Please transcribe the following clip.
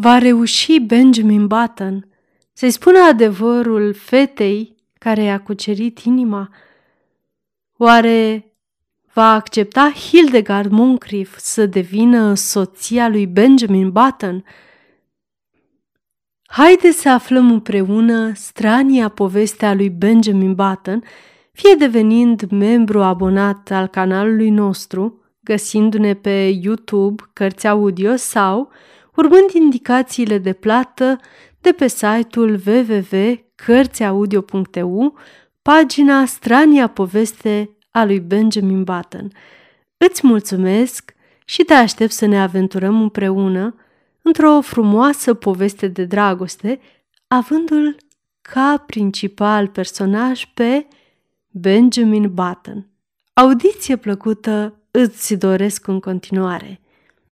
Va reuși Benjamin Button să-i spună adevărul fetei care i-a cucerit inima? Oare va accepta Hildegard Moncrief să devină soția lui Benjamin Button? Haideți să aflăm împreună strania povestea lui Benjamin Button, fie devenind membru abonat al canalului nostru, găsindu-ne pe YouTube, cărți audio sau urmând indicațiile de plată de pe site-ul www.cărțiaudio.eu, pagina Strania poveste a lui Benjamin Button. Îți mulțumesc și te aștept să ne aventurăm împreună într-o frumoasă poveste de dragoste, avându-l ca principal personaj pe Benjamin Button. Audiție plăcută îți doresc în continuare!